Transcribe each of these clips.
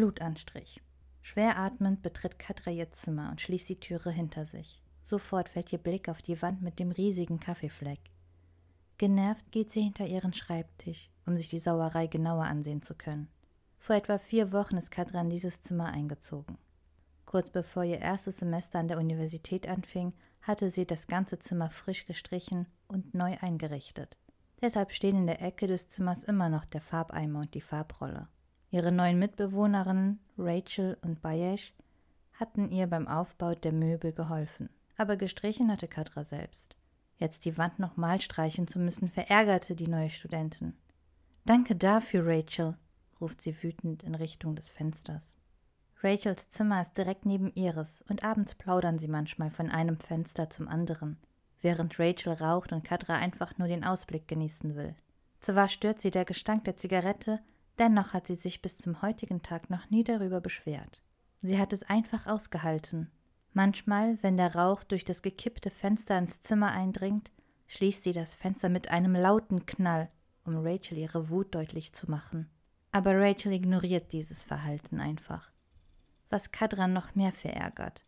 Blutanstrich. Schwer atmend betritt Katra ihr Zimmer und schließt die Türe hinter sich. Sofort fällt ihr Blick auf die Wand mit dem riesigen Kaffeefleck. Genervt geht sie hinter ihren Schreibtisch, um sich die Sauerei genauer ansehen zu können. Vor etwa vier Wochen ist Katra in dieses Zimmer eingezogen. Kurz bevor ihr erstes Semester an der Universität anfing, hatte sie das ganze Zimmer frisch gestrichen und neu eingerichtet. Deshalb stehen in der Ecke des Zimmers immer noch der Farbeimer und die Farbrolle. Ihre neuen Mitbewohnerinnen, Rachel und Bayesh, hatten ihr beim Aufbau der Möbel geholfen. Aber gestrichen hatte Kadra selbst. Jetzt die Wand nochmal streichen zu müssen, verärgerte die neue Studentin. Danke dafür, Rachel, ruft sie wütend in Richtung des Fensters. Rachels Zimmer ist direkt neben ihres und abends plaudern sie manchmal von einem Fenster zum anderen, während Rachel raucht und Kadra einfach nur den Ausblick genießen will. Zwar stört sie der Gestank der Zigarette, dennoch hat sie sich bis zum heutigen Tag noch nie darüber beschwert. Sie hat es einfach ausgehalten. Manchmal, wenn der Rauch durch das gekippte Fenster ins Zimmer eindringt, schließt sie das Fenster mit einem lauten Knall, um Rachel ihre Wut deutlich zu machen. Aber Rachel ignoriert dieses Verhalten einfach was Kadran noch mehr verärgert.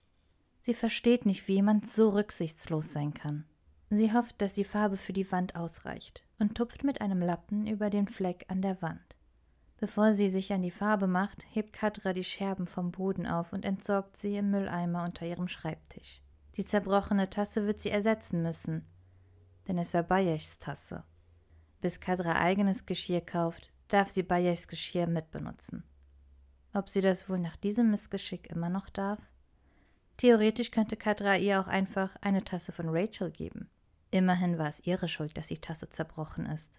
Sie versteht nicht, wie jemand so rücksichtslos sein kann. Sie hofft, dass die Farbe für die Wand ausreicht und tupft mit einem Lappen über den Fleck an der Wand. Bevor sie sich an die Farbe macht, hebt Kadra die Scherben vom Boden auf und entsorgt sie im Mülleimer unter ihrem Schreibtisch. Die zerbrochene Tasse wird sie ersetzen müssen, denn es war Bayechs Tasse. Bis Kadra eigenes Geschirr kauft, darf sie Bayechs Geschirr mitbenutzen. Ob sie das wohl nach diesem Missgeschick immer noch darf? Theoretisch könnte Kadra ihr auch einfach eine Tasse von Rachel geben. Immerhin war es ihre Schuld, dass die Tasse zerbrochen ist.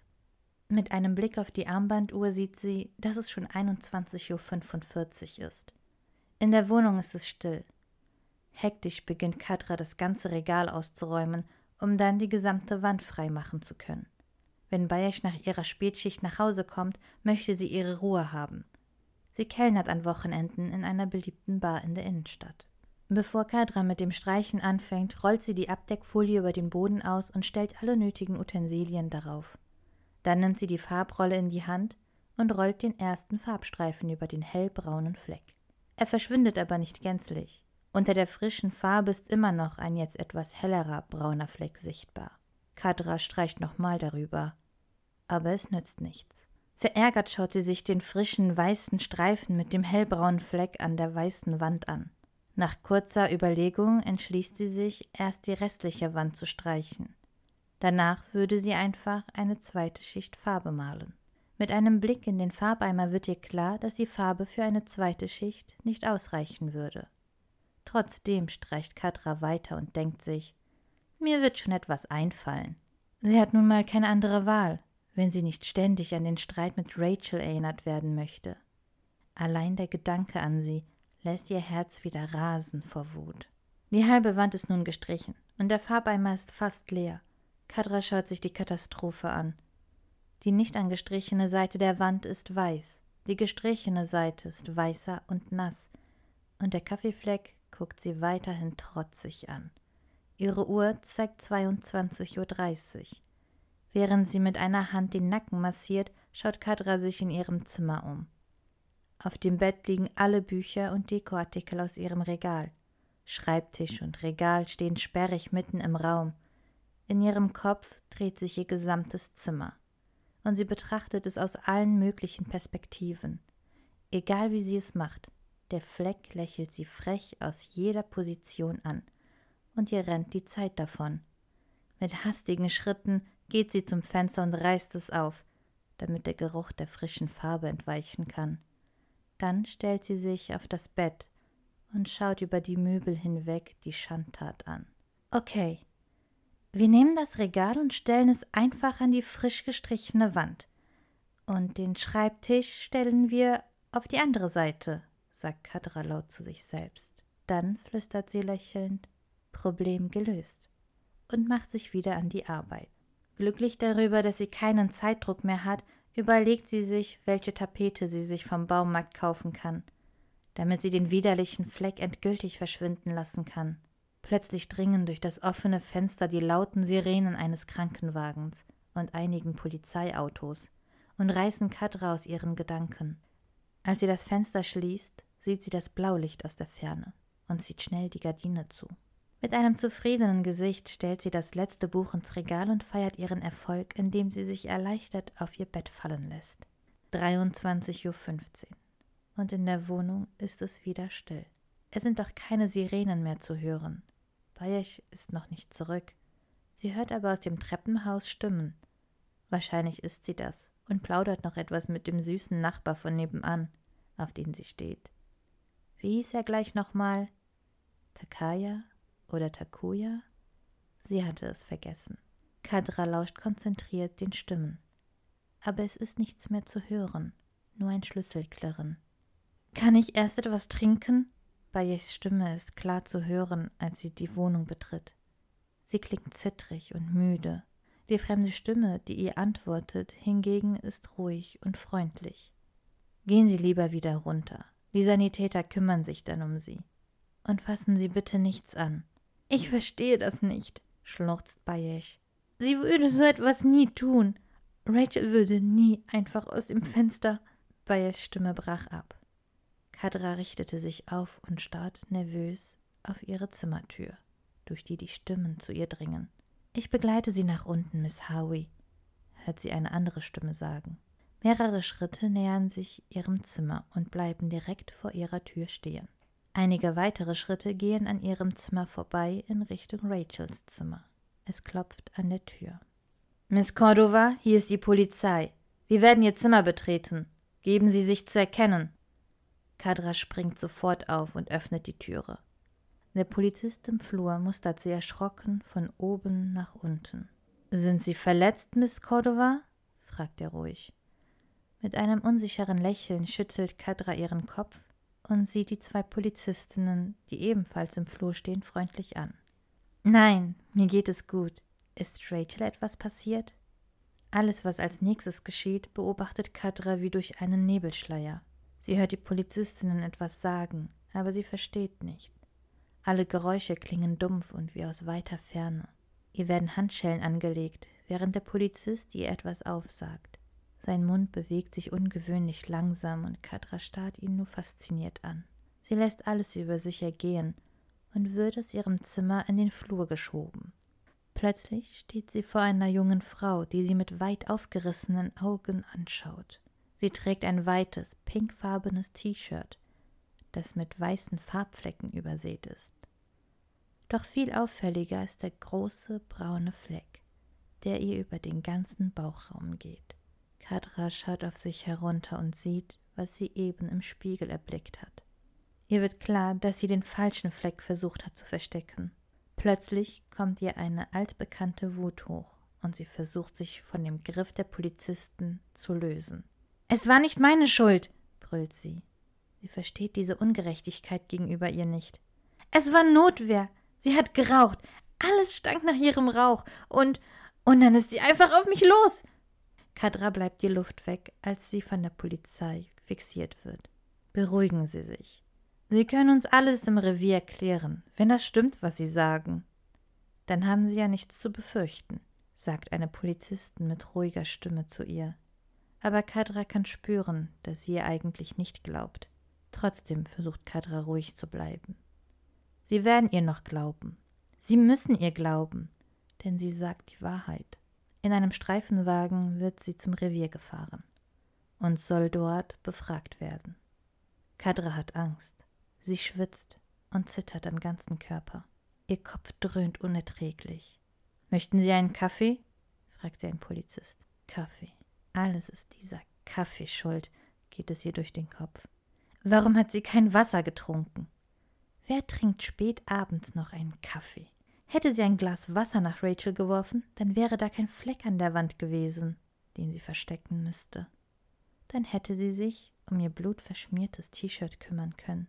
Mit einem Blick auf die Armbanduhr sieht sie, dass es schon 21.45 Uhr ist. In der Wohnung ist es still. Hektisch beginnt Kadra das ganze Regal auszuräumen, um dann die gesamte Wand freimachen zu können. Wenn Bayesh nach ihrer Spätschicht nach Hause kommt, möchte sie ihre Ruhe haben. Sie kellnert an Wochenenden in einer beliebten Bar in der Innenstadt. Bevor Kadra mit dem Streichen anfängt, rollt sie die Abdeckfolie über den Boden aus und stellt alle nötigen Utensilien darauf. Dann nimmt sie die Farbrolle in die Hand und rollt den ersten Farbstreifen über den hellbraunen Fleck. Er verschwindet aber nicht gänzlich. Unter der frischen Farbe ist immer noch ein jetzt etwas hellerer brauner Fleck sichtbar. Kadra streicht nochmal darüber. Aber es nützt nichts. Verärgert schaut sie sich den frischen weißen Streifen mit dem hellbraunen Fleck an der weißen Wand an. Nach kurzer Überlegung entschließt sie sich, erst die restliche Wand zu streichen. Danach würde sie einfach eine zweite Schicht Farbe malen. Mit einem Blick in den Farbeimer wird ihr klar, dass die Farbe für eine zweite Schicht nicht ausreichen würde. Trotzdem streicht Katra weiter und denkt sich, mir wird schon etwas einfallen. Sie hat nun mal keine andere Wahl wenn sie nicht ständig an den Streit mit Rachel erinnert werden möchte. Allein der Gedanke an sie lässt ihr Herz wieder rasen vor Wut. Die halbe Wand ist nun gestrichen und der Farbeimer ist fast leer. Kadra schaut sich die Katastrophe an. Die nicht angestrichene Seite der Wand ist weiß, die gestrichene Seite ist weißer und nass, und der Kaffeefleck guckt sie weiterhin trotzig an. Ihre Uhr zeigt 22.30 Uhr. Während sie mit einer Hand den Nacken massiert, schaut Kadra sich in ihrem Zimmer um. Auf dem Bett liegen alle Bücher und Dekoartikel aus ihrem Regal. Schreibtisch und Regal stehen sperrig mitten im Raum. In ihrem Kopf dreht sich ihr gesamtes Zimmer. Und sie betrachtet es aus allen möglichen Perspektiven. Egal wie sie es macht, der Fleck lächelt sie frech aus jeder Position an. Und ihr rennt die Zeit davon. Mit hastigen Schritten geht sie zum Fenster und reißt es auf, damit der Geruch der frischen Farbe entweichen kann. Dann stellt sie sich auf das Bett und schaut über die Möbel hinweg die Schandtat an. Okay, wir nehmen das Regal und stellen es einfach an die frisch gestrichene Wand. Und den Schreibtisch stellen wir auf die andere Seite, sagt Kadra laut zu sich selbst. Dann flüstert sie lächelnd Problem gelöst und macht sich wieder an die Arbeit. Glücklich darüber, dass sie keinen Zeitdruck mehr hat, überlegt sie sich, welche Tapete sie sich vom Baumarkt kaufen kann, damit sie den widerlichen Fleck endgültig verschwinden lassen kann. Plötzlich dringen durch das offene Fenster die lauten Sirenen eines Krankenwagens und einigen Polizeiautos und reißen Kadra aus ihren Gedanken. Als sie das Fenster schließt, sieht sie das Blaulicht aus der Ferne und zieht schnell die Gardine zu. Mit einem zufriedenen Gesicht stellt sie das letzte Buch ins Regal und feiert ihren Erfolg, indem sie sich erleichtert auf ihr Bett fallen lässt. 23.15 Uhr. Und in der Wohnung ist es wieder still. Es sind doch keine Sirenen mehr zu hören. Bayech ist noch nicht zurück. Sie hört aber aus dem Treppenhaus Stimmen. Wahrscheinlich ist sie das und plaudert noch etwas mit dem süßen Nachbar von nebenan, auf den sie steht. Wie hieß er gleich nochmal? Takaya oder Takuya? Sie hatte es vergessen. Kadra lauscht konzentriert den Stimmen. Aber es ist nichts mehr zu hören, nur ein Schlüsselklirren. Kann ich erst etwas trinken? Bayes Stimme ist klar zu hören, als sie die Wohnung betritt. Sie klingt zittrig und müde. Die fremde Stimme, die ihr antwortet, hingegen ist ruhig und freundlich. Gehen Sie lieber wieder runter. Die Sanitäter kümmern sich dann um Sie. Und fassen Sie bitte nichts an. Ich verstehe das nicht, schluchzt Bayesh. Sie würde so etwas nie tun. Rachel würde nie einfach aus dem Fenster. Bayes Stimme brach ab. Kadra richtete sich auf und starrt nervös auf ihre Zimmertür, durch die die Stimmen zu ihr dringen. Ich begleite Sie nach unten, Miss Howie, hört sie eine andere Stimme sagen. Mehrere Schritte nähern sich ihrem Zimmer und bleiben direkt vor ihrer Tür stehen. Einige weitere Schritte gehen an ihrem Zimmer vorbei in Richtung Rachels Zimmer. Es klopft an der Tür. Miss Cordova, hier ist die Polizei. Wir werden Ihr Zimmer betreten. Geben Sie sich zu erkennen. Kadra springt sofort auf und öffnet die Türe. Der Polizist im Flur mustert sie erschrocken von oben nach unten. Sind Sie verletzt, Miss Cordova? fragt er ruhig. Mit einem unsicheren Lächeln schüttelt Kadra ihren Kopf und sieht die zwei Polizistinnen, die ebenfalls im Flur stehen, freundlich an. Nein, mir geht es gut. Ist Rachel etwas passiert? Alles, was als nächstes geschieht, beobachtet Kadra wie durch einen Nebelschleier. Sie hört die Polizistinnen etwas sagen, aber sie versteht nicht. Alle Geräusche klingen dumpf und wie aus weiter Ferne. Ihr werden Handschellen angelegt, während der Polizist ihr etwas aufsagt. Sein Mund bewegt sich ungewöhnlich langsam und Kadra starrt ihn nur fasziniert an. Sie lässt alles über sich ergehen und wird aus ihrem Zimmer in den Flur geschoben. Plötzlich steht sie vor einer jungen Frau, die sie mit weit aufgerissenen Augen anschaut. Sie trägt ein weites, pinkfarbenes T-Shirt das mit weißen Farbflecken übersät ist. Doch viel auffälliger ist der große braune Fleck, der ihr über den ganzen Bauchraum geht. Kadra schaut auf sich herunter und sieht, was sie eben im Spiegel erblickt hat. Ihr wird klar, dass sie den falschen Fleck versucht hat zu verstecken. Plötzlich kommt ihr eine altbekannte Wut hoch und sie versucht sich von dem Griff der Polizisten zu lösen. Es war nicht meine Schuld, brüllt sie. Sie versteht diese Ungerechtigkeit gegenüber ihr nicht. Es war Notwehr. Sie hat geraucht. Alles stank nach ihrem Rauch. Und. Und dann ist sie einfach auf mich los. Kadra bleibt die Luft weg, als sie von der Polizei fixiert wird. Beruhigen Sie sich. Sie können uns alles im Revier klären, wenn das stimmt, was Sie sagen. Dann haben Sie ja nichts zu befürchten, sagt eine Polizistin mit ruhiger Stimme zu ihr. Aber Kadra kann spüren, dass sie ihr eigentlich nicht glaubt. Trotzdem versucht Kadra ruhig zu bleiben. Sie werden ihr noch glauben. Sie müssen ihr glauben, denn sie sagt die Wahrheit. In einem Streifenwagen wird sie zum Revier gefahren und soll dort befragt werden. Kadra hat Angst. Sie schwitzt und zittert am ganzen Körper. Ihr Kopf dröhnt unerträglich. Möchten Sie einen Kaffee? fragt sie ein Polizist. Kaffee. Alles ist dieser Kaffee schuld, geht es ihr durch den Kopf. Warum hat sie kein Wasser getrunken? Wer trinkt spät abends noch einen Kaffee? Hätte sie ein Glas Wasser nach Rachel geworfen, dann wäre da kein Fleck an der Wand gewesen, den sie verstecken müsste. Dann hätte sie sich um ihr blutverschmiertes T-Shirt kümmern können,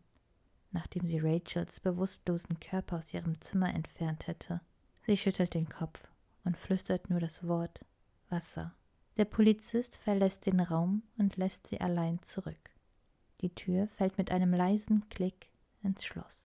nachdem sie Rachels bewusstlosen Körper aus ihrem Zimmer entfernt hätte. Sie schüttelt den Kopf und flüstert nur das Wort Wasser. Der Polizist verlässt den Raum und lässt sie allein zurück. Die Tür fällt mit einem leisen Klick ins Schloss.